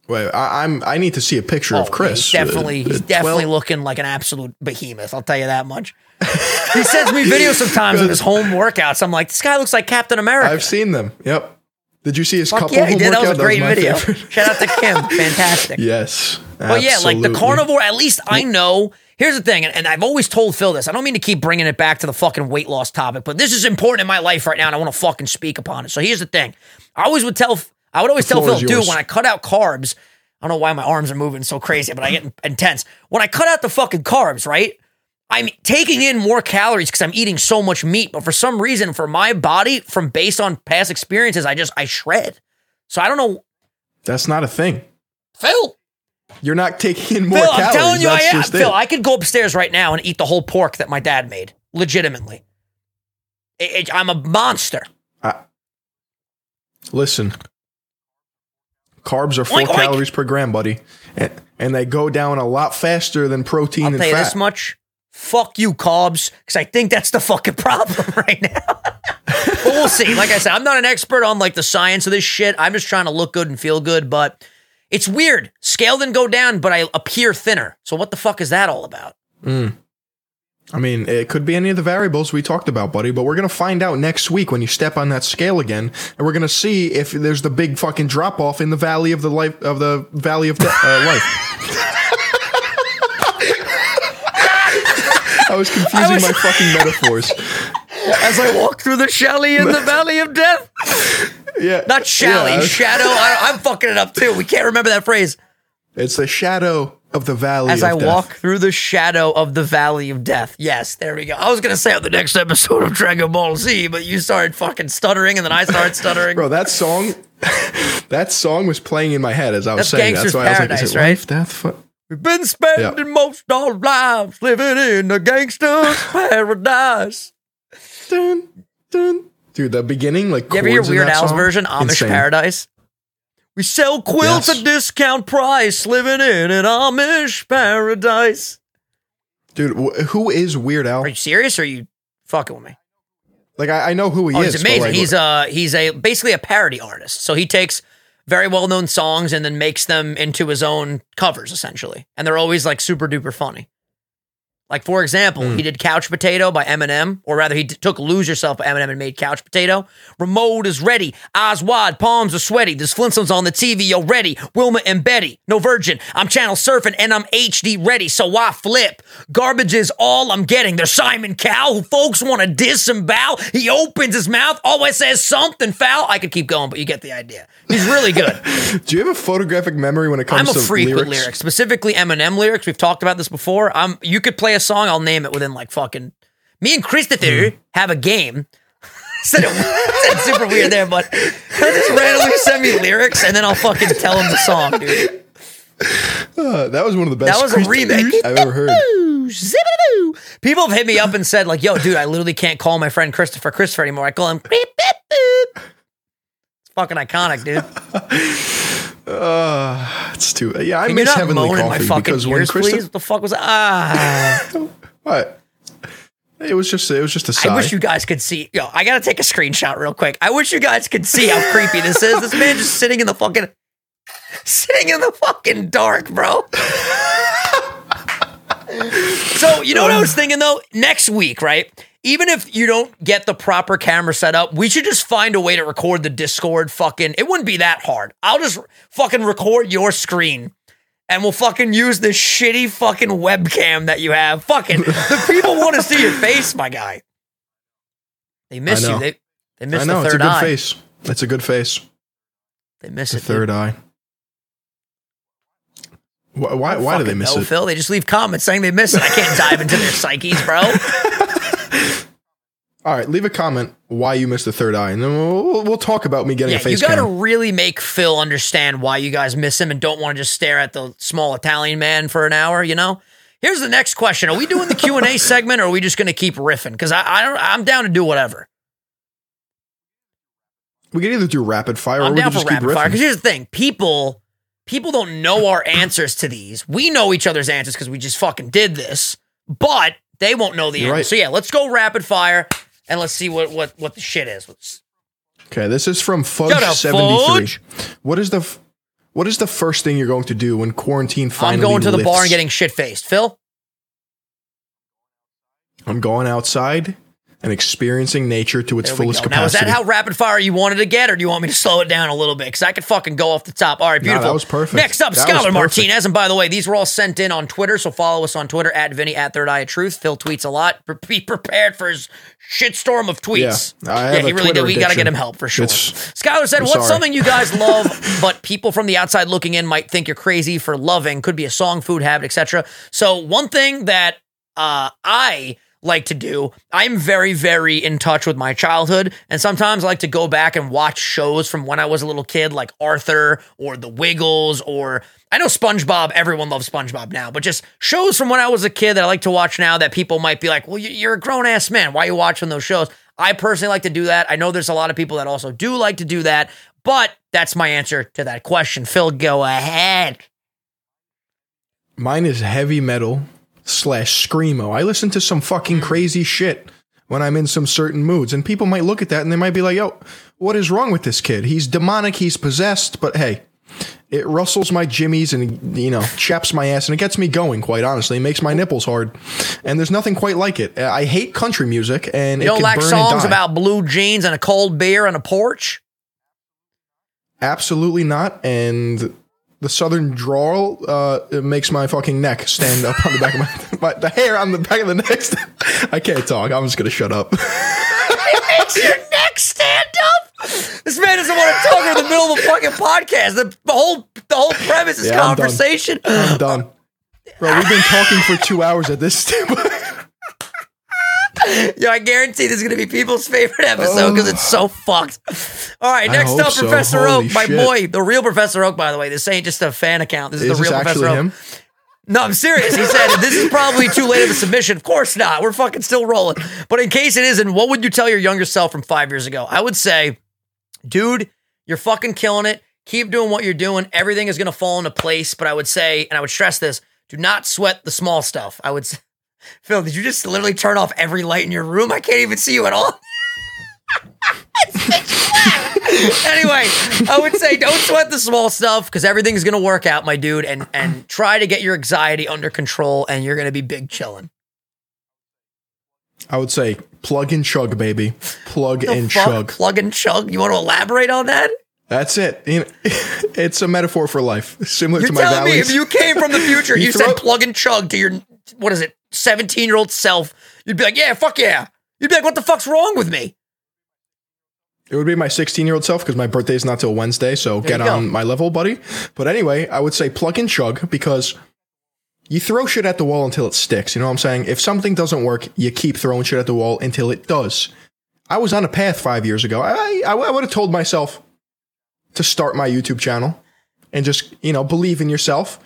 [SPEAKER 2] Wait, I, I'm. I need to see a picture of
[SPEAKER 1] Oh,
[SPEAKER 2] Chris.
[SPEAKER 1] He's definitely,
[SPEAKER 2] Uh,
[SPEAKER 1] he's definitely
[SPEAKER 2] 12
[SPEAKER 1] looking like an absolute behemoth. I'll tell you that much. He sends me videos sometimes of his home workouts. I'm like, this guy looks like Captain America.
[SPEAKER 2] I've seen them. Yep. Did you see his
[SPEAKER 1] Fuck
[SPEAKER 2] couple
[SPEAKER 1] yeah, he did. That was a great
[SPEAKER 2] my
[SPEAKER 1] video.
[SPEAKER 2] favorite.
[SPEAKER 1] Shout out to Kim. Fantastic.
[SPEAKER 2] yes.
[SPEAKER 1] But yeah, like the carnivore, at least I know. Here's the thing, and, and I've always told Phil this. I don't mean to keep bringing it back to the fucking weight loss topic, but this is important in my life right now, and I want to fucking speak upon it. So here's the thing. I always would tell, I would always tell Phil, dude, when I cut out carbs, I don't know why my arms are moving so crazy, but I get intense. When I cut out the fucking carbs, right? I'm taking in more calories because I'm eating so much meat, but for some reason, for my body, from based on past experiences, I just I shred. So I don't know,
[SPEAKER 2] That's not a thing.
[SPEAKER 1] Phil.
[SPEAKER 2] You're not taking in more
[SPEAKER 1] Phil,
[SPEAKER 2] calories.
[SPEAKER 1] I'm telling you, I am. Phil,
[SPEAKER 2] it.
[SPEAKER 1] I could go upstairs right now and eat the whole pork that my dad made. Legitimately, It- it- I'm a monster.
[SPEAKER 2] Listen, carbs are four
[SPEAKER 1] Oink, oink.
[SPEAKER 2] calories per gram, buddy, and, and they go down a lot faster than protein
[SPEAKER 1] I'll
[SPEAKER 2] and
[SPEAKER 1] tell you
[SPEAKER 2] fat.
[SPEAKER 1] this much: fuck you, carbs, because I think that's the fucking problem right now. but we'll see. Like I said, I'm not an expert on like the science of this shit. I'm just trying to look good and feel good. But it's weird. Scale didn't go down, but I appear thinner. So what the fuck is that all about?
[SPEAKER 2] I mean, it could be any of the variables we talked about, buddy, but we're going to find out next week when you step on that scale again, and we're going to see if there's the big fucking drop off in the valley of the life of the valley of uh, life. I was confusing
[SPEAKER 1] was-
[SPEAKER 2] my fucking metaphors.
[SPEAKER 1] As I walk through the Shelley in the Valley of Death.
[SPEAKER 2] Yeah,
[SPEAKER 1] Not Shalley,
[SPEAKER 2] Yeah,
[SPEAKER 1] Shadow. I, I'm fucking it up too. We can't remember that phrase.
[SPEAKER 2] it's the shadow of the valley.
[SPEAKER 1] As I
[SPEAKER 2] death.
[SPEAKER 1] walk through the shadow of the Valley of Death. Yes, there we go. I was gonna say on the next episode of Dragon Ball Z, but you started fucking stuttering, and then I started stuttering.
[SPEAKER 2] Bro, that song, that song was playing in my head as I was
[SPEAKER 1] That's
[SPEAKER 2] saying.
[SPEAKER 1] Gangster's
[SPEAKER 2] That's why I was like, is it
[SPEAKER 1] right?
[SPEAKER 2] life, death? Fu-
[SPEAKER 1] We've been spending most of our lives living in a gangster's paradise.
[SPEAKER 2] Dun, dun. Dude, the beginning, like,
[SPEAKER 1] You ever hear Weird Al's
[SPEAKER 2] song?
[SPEAKER 1] version, Amish
[SPEAKER 2] Insane.
[SPEAKER 1] Paradise? We sell quilts
[SPEAKER 2] Yes.
[SPEAKER 1] at discount price, living in an Amish paradise.
[SPEAKER 2] Dude, wh- who is Weird Al?
[SPEAKER 1] Are you serious? Or are you fucking with me?
[SPEAKER 2] Like, I, I know who he
[SPEAKER 1] Oh,
[SPEAKER 2] is.
[SPEAKER 1] he's amazing.
[SPEAKER 2] like,
[SPEAKER 1] he's a he's a basically a parody artist. So he takes very well known songs and then makes them into his own covers, essentially. And they're always like super duper funny. Like for example,
[SPEAKER 2] Hmm.
[SPEAKER 1] he did Couch Potato by Eminem, or rather, he d- took Lose Yourself by Eminem and made Couch Potato. Remote is ready, eyes wide, palms are sweaty. There's Flintstones on the TV already. Wilma and Betty, no virgin. I'm channel surfing and I'm HD ready, so I flip. Garbage is all I'm getting. There's Simon Cowell, who folks want to disembowel. He opens his mouth, always says something foul. I could keep going, but you get the idea. He's really good.
[SPEAKER 2] Do you have a photographic memory when it comes
[SPEAKER 1] I'm a
[SPEAKER 2] to
[SPEAKER 1] freak
[SPEAKER 2] lyrics?
[SPEAKER 1] with lyrics, specifically Eminem lyrics. We've talked about this before. I'm you could play a song, I'll name it within like fucking. Me and Christopher
[SPEAKER 2] Hmm.
[SPEAKER 1] have a game. said it super weird there, but he'll just randomly send me lyrics and then I'll fucking tell him the song, dude.
[SPEAKER 2] Uh, that was one of the best
[SPEAKER 1] That was a remake.
[SPEAKER 2] I've ever heard.
[SPEAKER 1] People have hit me up and said like, "Yo, dude, I literally can't call my friend Christopher Christopher anymore. I call him fucking iconic, dude.
[SPEAKER 2] Uh, it's too. Yeah, I
[SPEAKER 1] Can
[SPEAKER 2] miss Heavenly Coffee
[SPEAKER 1] fucking
[SPEAKER 2] because when
[SPEAKER 1] ears, please? What the fuck was ah?
[SPEAKER 2] what? It was just it was just a sigh.
[SPEAKER 1] I wish you guys could see. Yo, I gotta take a screenshot real quick. I wish you guys could see how creepy this is. This man just sitting in the fucking, sitting in the fucking dark, bro. so you know what I was thinking though? Next week, right? Even if you don't get the proper camera set up, we should just find a way to record the Discord. Fucking, it wouldn't be that hard. I'll just fucking record your screen. And we'll fucking use this shitty fucking webcam that you have. Fucking, the people want to see your face, my guy. They miss you. They they miss
[SPEAKER 2] I know
[SPEAKER 1] the
[SPEAKER 2] it's a
[SPEAKER 1] third
[SPEAKER 2] good
[SPEAKER 1] eye.
[SPEAKER 2] face. It's a good face.
[SPEAKER 1] They miss it.
[SPEAKER 2] The
[SPEAKER 1] it.
[SPEAKER 2] third
[SPEAKER 1] dude.
[SPEAKER 2] eye. Why? Why, why do they miss
[SPEAKER 1] know,
[SPEAKER 2] it?
[SPEAKER 1] Phil? They just leave comments saying they miss it. I can't dive into their psyches, bro.
[SPEAKER 2] All right, leave a comment why you missed the third eye, and then we'll, we'll, talk about me getting
[SPEAKER 1] yeah,
[SPEAKER 2] a face
[SPEAKER 1] you got to really make Phil understand why you guys miss him and don't want to just stare at the small Italian man for an hour. You know. Here's the next question: Are we doing the Q and A segment, or are we just going to keep riffing? Because I, I don't, I'm down to do whatever.
[SPEAKER 2] We can either do rapid fire or
[SPEAKER 1] I'm
[SPEAKER 2] we
[SPEAKER 1] down
[SPEAKER 2] can
[SPEAKER 1] for
[SPEAKER 2] just keep
[SPEAKER 1] rapid fire.
[SPEAKER 2] riffing.
[SPEAKER 1] Because here's the thing: people, people don't know our answers to these. We know each other's answers because we just fucking did this, but they won't know the
[SPEAKER 2] You're
[SPEAKER 1] answer.
[SPEAKER 2] right.
[SPEAKER 1] So yeah, let's go rapid fire and let's see what what what the shit is.
[SPEAKER 2] Okay, this is from
[SPEAKER 1] Shut up,
[SPEAKER 2] Fudge seventy three.
[SPEAKER 1] Fudge.
[SPEAKER 2] What is the f- what is the first thing you're going to do when quarantine finally
[SPEAKER 1] I'm going to the bar and getting shit faced. Phil,
[SPEAKER 2] I'm going outside and experiencing nature to its fullest
[SPEAKER 1] go. Now, is that how rapid fire you wanted to get, or do you want me to slow it down a little bit? Because I could fucking go off the top. All right, beautiful.
[SPEAKER 2] that was perfect.
[SPEAKER 1] Next up,
[SPEAKER 2] That Skylar.
[SPEAKER 1] Martinez. And by the way, these were all sent in on Twitter, so follow us on Twitter at Vinny at Third Eye of Truth. Phil tweets a lot. Be prepared for his shitstorm of tweets.
[SPEAKER 2] Yeah,
[SPEAKER 1] yeah, he really
[SPEAKER 2] Twitter
[SPEAKER 1] did. We got to get him help for sure.
[SPEAKER 2] It's-
[SPEAKER 1] Skylar said,
[SPEAKER 2] I'm
[SPEAKER 1] "What's
[SPEAKER 2] sorry.
[SPEAKER 1] something you guys love, but people from the outside looking in might think you're crazy for loving? Could be a song, food habit, etc." So one thing that uh, I like to do, I'm very, very in touch with my childhood, and sometimes I like to go back and watch shows from when I was a little kid, like Arthur or The Wiggles, or I know SpongeBob. Everyone loves SpongeBob now, but just shows from when I was a kid that I like to watch now that people might be like, "Well, you- you're a grown ass man. Why are you watching those shows?" I personally like to do that. I know there's a lot of people that also do like to do that, but that's my answer to that question. Phil, go ahead.
[SPEAKER 2] Mine is heavy metal slash screamo. I listen to some fucking hmm. crazy shit when I'm in some certain moods, and people might look at that and they might be like, "Yo, what is wrong with this kid? He's demonic. He's possessed." But hey, it rustles my jimmies and you know chaps my ass, and it gets me going. Quite honestly, it makes my nipples hard, and there's nothing quite like it. I hate country music, and
[SPEAKER 1] You
[SPEAKER 2] it
[SPEAKER 1] don't
[SPEAKER 2] can
[SPEAKER 1] like
[SPEAKER 2] burn
[SPEAKER 1] songs about blue jeans and a cold beer on a porch?
[SPEAKER 2] Absolutely not. And the southern drawl uh, it makes my fucking neck stand up on the back of my, my the hair on the back of the neck. I can't talk. I'm just gonna shut up.
[SPEAKER 1] It makes your neck stand up. This man doesn't want to talk in the middle of a fucking podcast. The, the whole the whole premise is
[SPEAKER 2] Yeah, I'm done.
[SPEAKER 1] conversation.
[SPEAKER 2] I'm done. Bro, we've been talking for two hours at this.
[SPEAKER 1] Yeah, I guarantee this is going to be people's favorite episode because it's so oh. fucked. All right, next up,
[SPEAKER 2] so.
[SPEAKER 1] Professor
[SPEAKER 2] Holy
[SPEAKER 1] Oak, my
[SPEAKER 2] shit.
[SPEAKER 1] boy, the real Professor Oak. By the way, this ain't just a fan account. This is,
[SPEAKER 2] is
[SPEAKER 1] the real Professor Oak.
[SPEAKER 2] him?
[SPEAKER 1] No, I'm serious. He said this is probably too late of a submission. Of course not. We're fucking still rolling. But in case it isn't, what would you tell your younger self from five years ago? I would say, dude, you're fucking killing it. Keep doing what you're doing. Everything is gonna fall into place. But I would say, and I would stress this: do not sweat the small stuff. I would. s- Phil, did you just literally turn off every light in your room? I can't even see you at all. anyway, I would say don't sweat the small stuff because everything's gonna work out, my dude, and and try to get your anxiety under control, and you're gonna be big chilling.
[SPEAKER 2] I would say plug and chug, baby. Plug
[SPEAKER 1] The
[SPEAKER 2] and
[SPEAKER 1] fuck?
[SPEAKER 2] chug.
[SPEAKER 1] plug and chug. You want to elaborate on that?
[SPEAKER 2] That's it. You know, it's a metaphor for life, similar
[SPEAKER 1] You're
[SPEAKER 2] to my
[SPEAKER 1] telling me if you came from the future, you,
[SPEAKER 2] You
[SPEAKER 1] said plug and chug to your what is it, 17 year old self, you'd be like, yeah, fuck yeah. You'd be like, what the fuck's wrong with me?
[SPEAKER 2] It would be my 16 year old self because my birthday is not till Wednesday. So get on my level, buddy. But anyway, I would say plug and chug because you throw shit at the wall until it sticks. You know what I'm saying? If something doesn't work, you keep throwing shit at the wall until it does. I was on a path five years ago. I, I, I would have told myself to start my YouTube channel and just, you know, believe in yourself.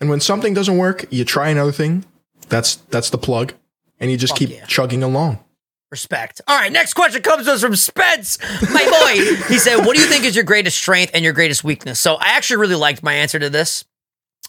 [SPEAKER 2] And when something doesn't work, you try another thing. That's that's the plug. And you just
[SPEAKER 1] Fuck
[SPEAKER 2] keep
[SPEAKER 1] yeah.
[SPEAKER 2] chugging along.
[SPEAKER 1] Respect. All right, next question comes to us from Spence, my boy. he said, What do you think is your greatest strength and your greatest weakness? So I actually really liked my answer to this.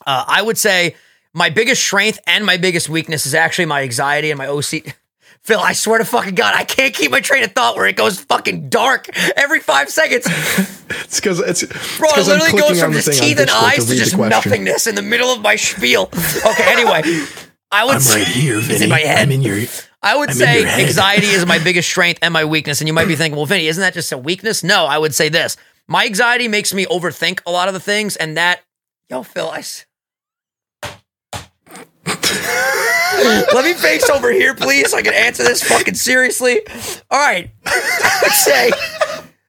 [SPEAKER 1] Uh, I would say my biggest strength and my biggest weakness is actually my anxiety and my OC. Phil, I swear to fucking God, I can't keep my train of thought where it goes fucking dark every five seconds.
[SPEAKER 2] It's because it's
[SPEAKER 1] Bro,
[SPEAKER 2] it's
[SPEAKER 1] it literally goes from just teeth and eyes to
[SPEAKER 2] the
[SPEAKER 1] just nothingness in the middle of my spiel. Okay, anyway, I would say
[SPEAKER 2] here,
[SPEAKER 1] It's in my head.
[SPEAKER 2] I'm in your.
[SPEAKER 1] I would
[SPEAKER 2] I'm
[SPEAKER 1] say anxiety is my biggest strength and my weakness. And you might be thinking, well, Vinny, isn't that just a weakness? No, I would say this. My anxiety makes me overthink a lot of the things, and that, yo, Phil, I. s- Let me face over here, please, so I can answer this fucking seriously. All right. I would say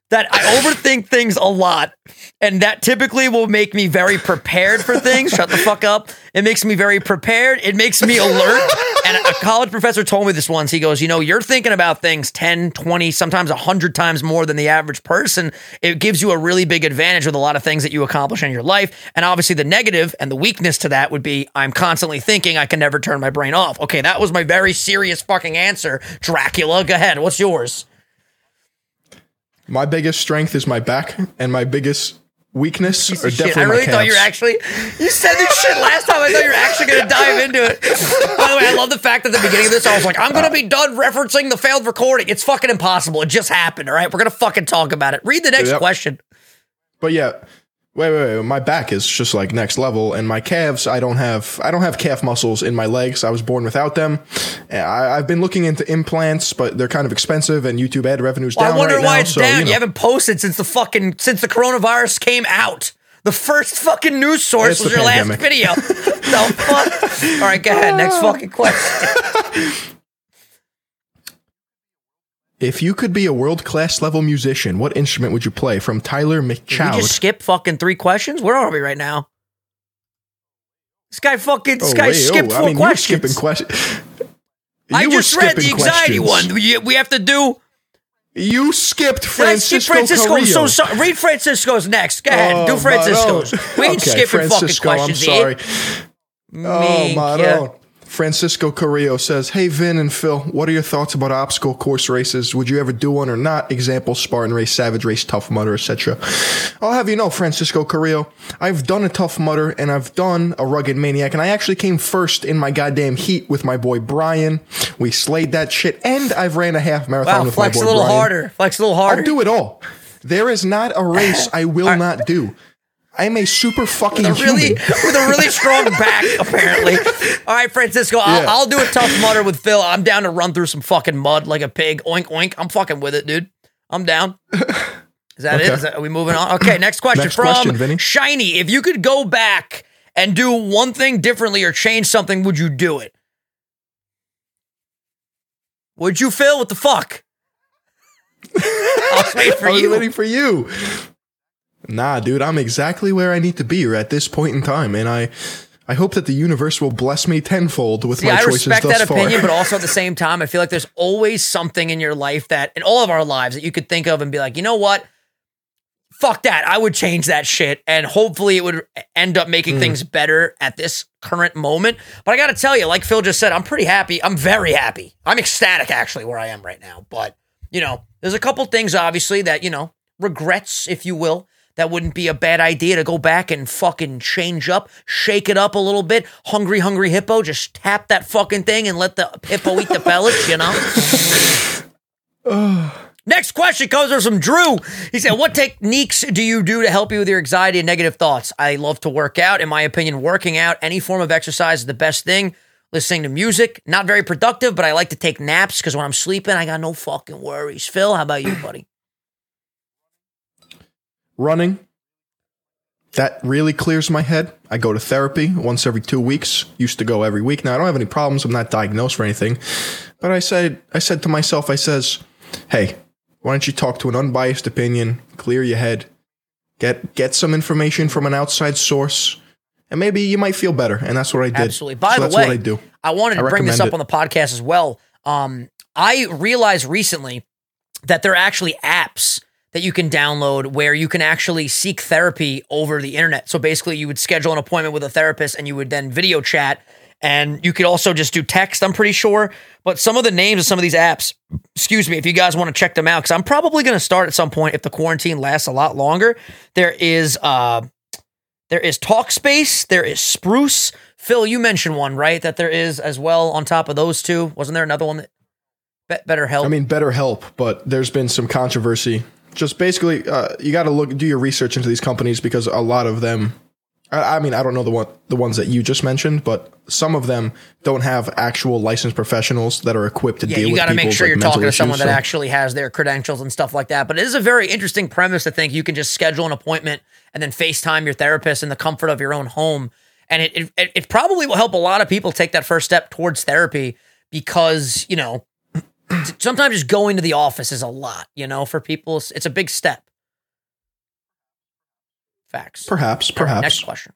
[SPEAKER 1] that I overthink things a lot, and that typically will make me very prepared for things. Shut the fuck up. It makes me very prepared. It makes me alert. And a college professor told me this once. He goes, You know, you're thinking about things 10, 20, sometimes 100 times more than the average person. It gives you a really big advantage with a lot of things that you accomplish in your life. And obviously, the negative and the weakness to that would be I'm constantly thinking I can never turn my brain off. Okay, that was my very serious fucking answer. Dracula, go ahead. What's yours?
[SPEAKER 2] My biggest strength is my back, and my biggest weakness
[SPEAKER 1] piece shit.
[SPEAKER 2] definitely
[SPEAKER 1] I really thought you were actually you said this shit last time. I thought you were actually going to dive into it. By the way, I love the fact that at the beginning of this, I was like, I'm going to be done referencing the failed recording. It's fucking impossible. It just happened. All right, we're going to fucking talk about it. Read the next
[SPEAKER 2] Yep.
[SPEAKER 1] question.
[SPEAKER 2] But yeah, Wait, wait, wait. My back is just like next level, and my calves. I don't have. I don't have calf muscles in my legs. I was born without them. I, I've been looking into implants, but they're kind of expensive, and YouTube ad revenue's
[SPEAKER 1] Well,
[SPEAKER 2] down
[SPEAKER 1] I wonder
[SPEAKER 2] right
[SPEAKER 1] why
[SPEAKER 2] now,
[SPEAKER 1] it's
[SPEAKER 2] so,
[SPEAKER 1] down. You,
[SPEAKER 2] know.
[SPEAKER 1] haven't posted since the fucking since the coronavirus came out. The first fucking news source
[SPEAKER 2] It's
[SPEAKER 1] was your
[SPEAKER 2] pandemic.
[SPEAKER 1] last video. fuck? All right, go ahead. Next fucking question.
[SPEAKER 2] If you could be a world class level musician, what instrument would you play? From Tyler
[SPEAKER 1] Did we just skip fucking three questions? Where are we right now? This guy fucking this
[SPEAKER 2] Oh,
[SPEAKER 1] guy
[SPEAKER 2] wait,
[SPEAKER 1] skipped
[SPEAKER 2] oh,
[SPEAKER 1] four
[SPEAKER 2] I mean, you were
[SPEAKER 1] questions.
[SPEAKER 2] skipping questions.
[SPEAKER 1] I just read the anxiety one. We, have to do.
[SPEAKER 2] You skipped
[SPEAKER 1] Did I skip
[SPEAKER 2] Francisco
[SPEAKER 1] Francisco?
[SPEAKER 2] Carrillo.
[SPEAKER 1] So. Read Francisco's next. Go ahead.
[SPEAKER 2] Oh,
[SPEAKER 1] do Francisco's. We ain't
[SPEAKER 2] Okay,
[SPEAKER 1] skipping fucking
[SPEAKER 2] Francisco,
[SPEAKER 1] questions.
[SPEAKER 2] I'm sorry.
[SPEAKER 1] eh?
[SPEAKER 2] Oh,
[SPEAKER 1] yeah.
[SPEAKER 2] Francisco Carrillo says, Hey, Vin and Phil, what are your thoughts about obstacle course races? Would you ever do one or not? Example, Spartan race, Savage race, Tough Mudder, etc. I'll have you know, Francisco Carrillo, I've done a Tough Mudder and I've done a Rugged Maniac, and I actually came first in my goddamn heat with my boy Brian. We slayed that shit, and I've ran a half marathon
[SPEAKER 1] Wow,
[SPEAKER 2] with
[SPEAKER 1] flex
[SPEAKER 2] my
[SPEAKER 1] a
[SPEAKER 2] boy
[SPEAKER 1] little
[SPEAKER 2] Brian.
[SPEAKER 1] harder. Flex a little harder.
[SPEAKER 2] I'll do it all. There is not a race I will not do. I'm a super fucking
[SPEAKER 1] a really
[SPEAKER 2] human.
[SPEAKER 1] with a really strong back, apparently. All right, Francisco, I'll,
[SPEAKER 2] Yeah.
[SPEAKER 1] I'll do a Tough Mudder with Phil. I'm down to run through some fucking mud like a pig. Oink oink. I'm fucking with it, dude. I'm down. Is that it?
[SPEAKER 2] Okay.
[SPEAKER 1] Is that, are we moving on? Okay, next question
[SPEAKER 2] Next
[SPEAKER 1] from
[SPEAKER 2] question, Vinny.
[SPEAKER 1] Shiny. If you could go back and do one thing differently or change something, would you do it? Would you, Phil? What the fuck? I'll wait for
[SPEAKER 2] I was
[SPEAKER 1] you.
[SPEAKER 2] waiting for you. Nah, dude, I'm exactly where I need to be at this point in time, and I, I hope that the universe will bless me tenfold with
[SPEAKER 1] See,
[SPEAKER 2] my
[SPEAKER 1] I
[SPEAKER 2] choices
[SPEAKER 1] respect
[SPEAKER 2] thus
[SPEAKER 1] that
[SPEAKER 2] far.
[SPEAKER 1] opinion, but also at the same time, I feel like there's always something in your life that, in all of our lives, that you could think of and be like, you know what? Fuck that. I would change that shit. And hopefully it would end up making hmm. things better at this current moment. But I got to tell you, like Phil just said, I'm pretty happy. I'm very happy. I'm ecstatic, actually, where I am right now. But, you know, there's a couple things, obviously, that, you know, regrets, if you will. That wouldn't be a bad idea to go back and fucking change up, shake it up a little bit. Hungry, hungry hippo, just tap that fucking thing and let the hippo eat the pellets, you know? Next question comes from Drew. He said, What techniques do you do to help you with your anxiety and negative thoughts? I love to work out. In my opinion, working out, any form of exercise is the best thing. Listening to music, not very productive, but I like to take naps because when I'm sleeping, I got no fucking worries. Phil, how about you, buddy?
[SPEAKER 2] Running. That really clears my head. I go to therapy once every two weeks. Used to go every week. Now I don't have any problems. I'm not diagnosed for anything. But I said, I said to myself, I says, hey, why don't you talk to an unbiased opinion, clear your head, get get some information from an outside source, and maybe you might feel better. And that's what I did.
[SPEAKER 1] Absolutely. By
[SPEAKER 2] So
[SPEAKER 1] the
[SPEAKER 2] that's
[SPEAKER 1] way,
[SPEAKER 2] what I do.
[SPEAKER 1] I wanted to
[SPEAKER 2] I
[SPEAKER 1] bring this up
[SPEAKER 2] recommend
[SPEAKER 1] on the podcast as well. Um, I realized recently that there are actually apps that you can download where you can actually seek therapy over the internet. So basically, you would schedule an appointment with a therapist and you would then video chat. And you could also just do text, I'm pretty sure. But some of the names of some of these apps, excuse me, if you guys want to check them out, because I'm probably going to start at some point if the quarantine lasts a lot longer. There is uh, there is Talkspace. There is Spruce. Phil, you mentioned one, right? That there is as well on top of those two. Wasn't there another one that Be- Better Help?
[SPEAKER 2] I mean, better help, but there's been some controversy. Just basically, uh, you got to look, do your research into these companies because a lot of them. I, I mean, I don't know the one, the ones that you just mentioned, but some of them don't have actual licensed professionals that are equipped to deal.
[SPEAKER 1] yeah,
[SPEAKER 2] deal
[SPEAKER 1] you got to make sure
[SPEAKER 2] like,
[SPEAKER 1] you're talking to
[SPEAKER 2] issues,
[SPEAKER 1] someone that actually has their credentials and stuff like that. But it is a very interesting premise to think you can just schedule an appointment and then FaceTime your therapist in the comfort of your own home. And it, it, it probably will help a lot of people take that first step towards therapy because, you know, sometimes just going to the office is a lot, you know, for people. It's, it's a big step. Facts.
[SPEAKER 2] Perhaps,
[SPEAKER 1] All right,
[SPEAKER 2] perhaps.
[SPEAKER 1] next question.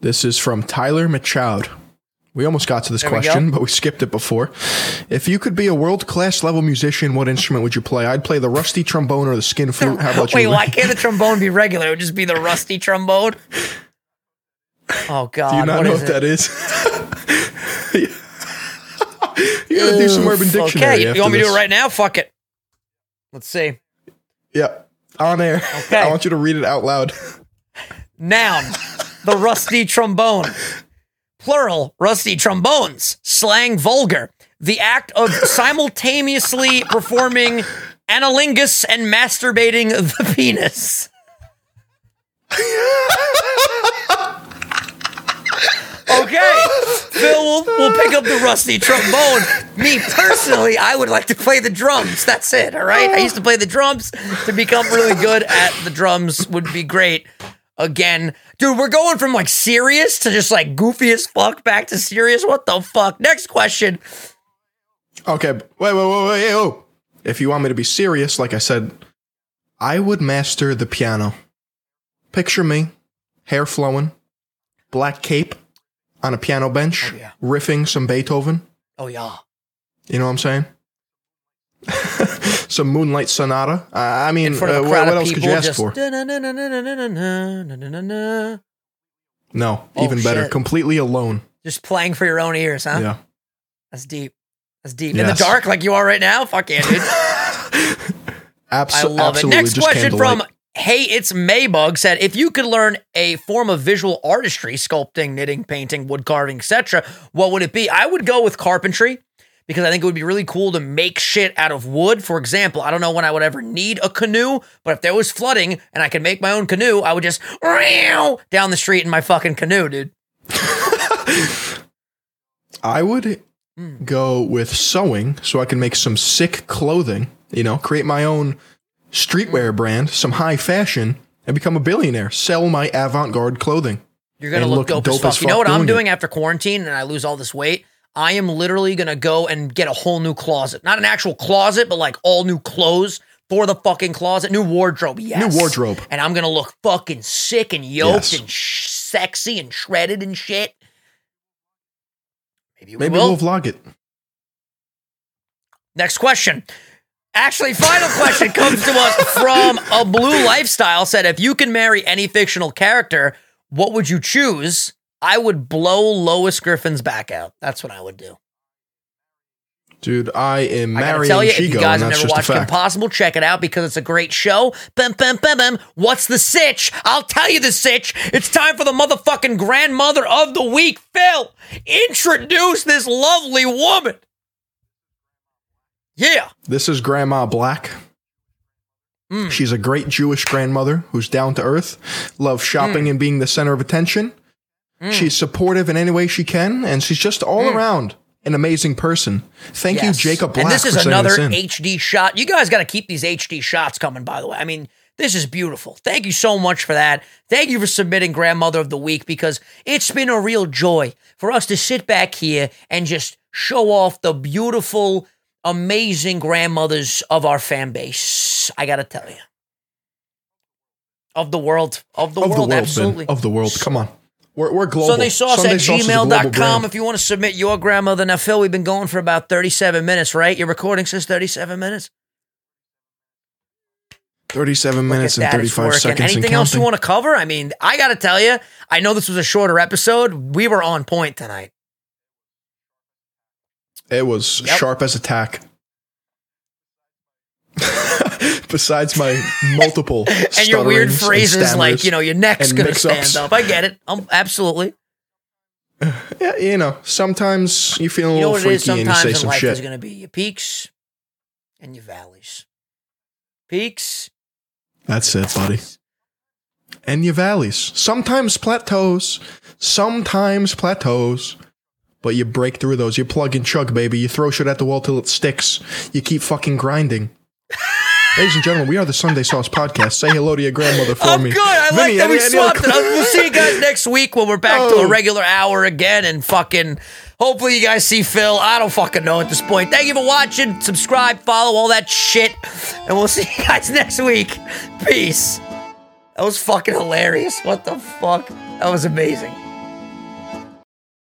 [SPEAKER 2] This is from Tyler Machoud. We almost got to this
[SPEAKER 1] There
[SPEAKER 2] question, but we skipped it before. If you could be a world class level musician, what instrument would you play? I'd play the rusty trombone or the skin flute. How about
[SPEAKER 1] Wait,
[SPEAKER 2] you?
[SPEAKER 1] why can't the trombone be regular? It would just be the rusty trombone. Oh God!
[SPEAKER 2] Do you not
[SPEAKER 1] what
[SPEAKER 2] know what
[SPEAKER 1] it?
[SPEAKER 2] that is? you gotta do some Urban Dictionary.
[SPEAKER 1] Okay, you want me to do it right now? Fuck it. Let's see.
[SPEAKER 2] Yeah, on air.
[SPEAKER 1] Okay.
[SPEAKER 2] I want you to read it out loud.
[SPEAKER 1] Noun: the rusty trombone. Plural: rusty trombones. Slang: vulgar. The act of simultaneously performing analingus and masturbating the penis. okay, Phil, we'll, we'll pick up the rusty trombone. Me personally, I would like to play the drums. That's it. All right. I used to play the drums. To become really good at the drums would be great. Again, dude, we're going from like serious to just like goofy as fuck back to serious. What the fuck? Next question.
[SPEAKER 2] Okay, wait, wait, wait, wait. Oh, if you want me to be serious, like I said, I would master the piano. Picture me, hair flowing, black cape, on a piano bench,
[SPEAKER 1] oh, yeah.
[SPEAKER 2] riffing some Beethoven.
[SPEAKER 1] Oh, yeah.
[SPEAKER 2] You know what I'm saying? some Moonlight Sonata. Uh, I mean, uh, what, else could you ask for? No,
[SPEAKER 1] oh,
[SPEAKER 2] even better. Completely alone.
[SPEAKER 1] Just playing for your own ears, huh?
[SPEAKER 2] Yeah.
[SPEAKER 1] That's deep. That's deep. Yes. In the dark, like you are right now? Fuck yeah, dude.
[SPEAKER 2] Abso-
[SPEAKER 1] I love
[SPEAKER 2] absolutely.
[SPEAKER 1] it.
[SPEAKER 2] Next
[SPEAKER 1] question from. Hey, it's Maybug said, if you could learn a form of visual artistry, sculpting, knitting, painting, wood carving, etc., what would it be? I would go with carpentry because I think it would be really cool to make shit out of wood. For example, I don't know when I would ever need a canoe, but if there was flooding and I could make my own canoe, I would just down the street in my fucking canoe, dude.
[SPEAKER 2] I would
[SPEAKER 1] Hmm.
[SPEAKER 2] go with sewing so I can make some sick clothing, you know, create my own streetwear mm-hmm. brand, some high fashion, and become a billionaire. Sell my avant garde clothing.
[SPEAKER 1] You're gonna look,
[SPEAKER 2] look
[SPEAKER 1] dope, as fuck.
[SPEAKER 2] as
[SPEAKER 1] You know
[SPEAKER 2] fuck
[SPEAKER 1] what I'm
[SPEAKER 2] doing it.
[SPEAKER 1] after quarantine and I lose all this weight? I am literally gonna go and get a whole new closet. Not an actual closet, but like all new clothes for the fucking closet. New wardrobe, yes.
[SPEAKER 2] New wardrobe.
[SPEAKER 1] And I'm gonna look fucking sick and yoked
[SPEAKER 2] Yes.
[SPEAKER 1] and sh- sexy and shredded and shit. Maybe we
[SPEAKER 2] Maybe
[SPEAKER 1] will.
[SPEAKER 2] we'll vlog it.
[SPEAKER 1] Next question. Actually, final question comes to us from a blue lifestyle said if you can marry any fictional character, what would you choose? I would blow Lois Griffin's back out. That's what I would do.
[SPEAKER 2] Dude, I am
[SPEAKER 1] I gotta
[SPEAKER 2] marrying
[SPEAKER 1] tell you, if you guys
[SPEAKER 2] and
[SPEAKER 1] have
[SPEAKER 2] that's
[SPEAKER 1] never
[SPEAKER 2] just a
[SPEAKER 1] watched
[SPEAKER 2] fact.
[SPEAKER 1] Kim Possible, check it out because it's a great show. Bum, bum, bum, bum. What's the sitch? I'll tell you the sitch. It's time for the motherfucking grandmother of the week. Phil, introduce this lovely woman. Yeah.
[SPEAKER 2] This is Grandma Black.
[SPEAKER 1] Mm.
[SPEAKER 2] She's a great Jewish grandmother who's down to earth, loves shopping
[SPEAKER 1] Mm.
[SPEAKER 2] and being the center of attention. She's supportive in any way she can, and she's just all around an amazing person. Thank
[SPEAKER 1] Mm. Yes.
[SPEAKER 2] you, Jacob Black.
[SPEAKER 1] And this is another
[SPEAKER 2] this.
[SPEAKER 1] HD shot. You guys got to keep these HD shots coming, by the way. I mean, this is beautiful. Thank you so much for that. Thank you for submitting Grandmother of the Week because it's been a real joy for us to sit back here and just show off the beautiful, amazing grandmothers of our fan base. I got to tell you. Of the world. Of the
[SPEAKER 2] of
[SPEAKER 1] world,
[SPEAKER 2] the world,
[SPEAKER 1] absolutely.
[SPEAKER 2] Ben. Of the world. Come on. We're, we're global.
[SPEAKER 1] Sunday sauce
[SPEAKER 2] Sunday
[SPEAKER 1] at
[SPEAKER 2] Sauce is a
[SPEAKER 1] gmail.com if you want to submit your grandmother. Now, Phil, we've been going for about 37 minutes, right? Your recording says 37 minutes?
[SPEAKER 2] 37 minutes and
[SPEAKER 1] at
[SPEAKER 2] 35 seconds.
[SPEAKER 1] Anything
[SPEAKER 2] and
[SPEAKER 1] else you want to cover? I mean, I got to tell you, I know this was a shorter episode. We were on point tonight.
[SPEAKER 2] It was
[SPEAKER 1] Yep.
[SPEAKER 2] sharp as a tack. Besides my multiple
[SPEAKER 1] And your weird phrases like, you know, your neck's to stand up. I get it. Um, absolutely.
[SPEAKER 2] yeah, you know, sometimes you feel a
[SPEAKER 1] You know
[SPEAKER 2] little
[SPEAKER 1] is?
[SPEAKER 2] freaky and you say some
[SPEAKER 1] life
[SPEAKER 2] shit.
[SPEAKER 1] going to be your peaks and your valleys. Peaks.
[SPEAKER 2] That's it, buddy. And your valleys. Sometimes plateaus. Sometimes plateaus. But you break through those. You plug and chug, baby. You throw shit at the wall till it sticks. You keep fucking grinding. Ladies and gentlemen, we are the Sunday Sauce Podcast. Say hello to your grandmother for
[SPEAKER 1] I'm
[SPEAKER 2] me.
[SPEAKER 1] good. I like
[SPEAKER 2] Vinny,
[SPEAKER 1] that we
[SPEAKER 2] any-
[SPEAKER 1] swapped it. We'll see you guys next week when we're back to a
[SPEAKER 2] Oh.
[SPEAKER 1] regular hour again and fucking hopefully you guys see Phil. I don't fucking know at this point. Thank you for watching. Subscribe, follow, all that shit. And we'll see you guys next week. Peace. That was fucking hilarious. What the fuck? That was amazing.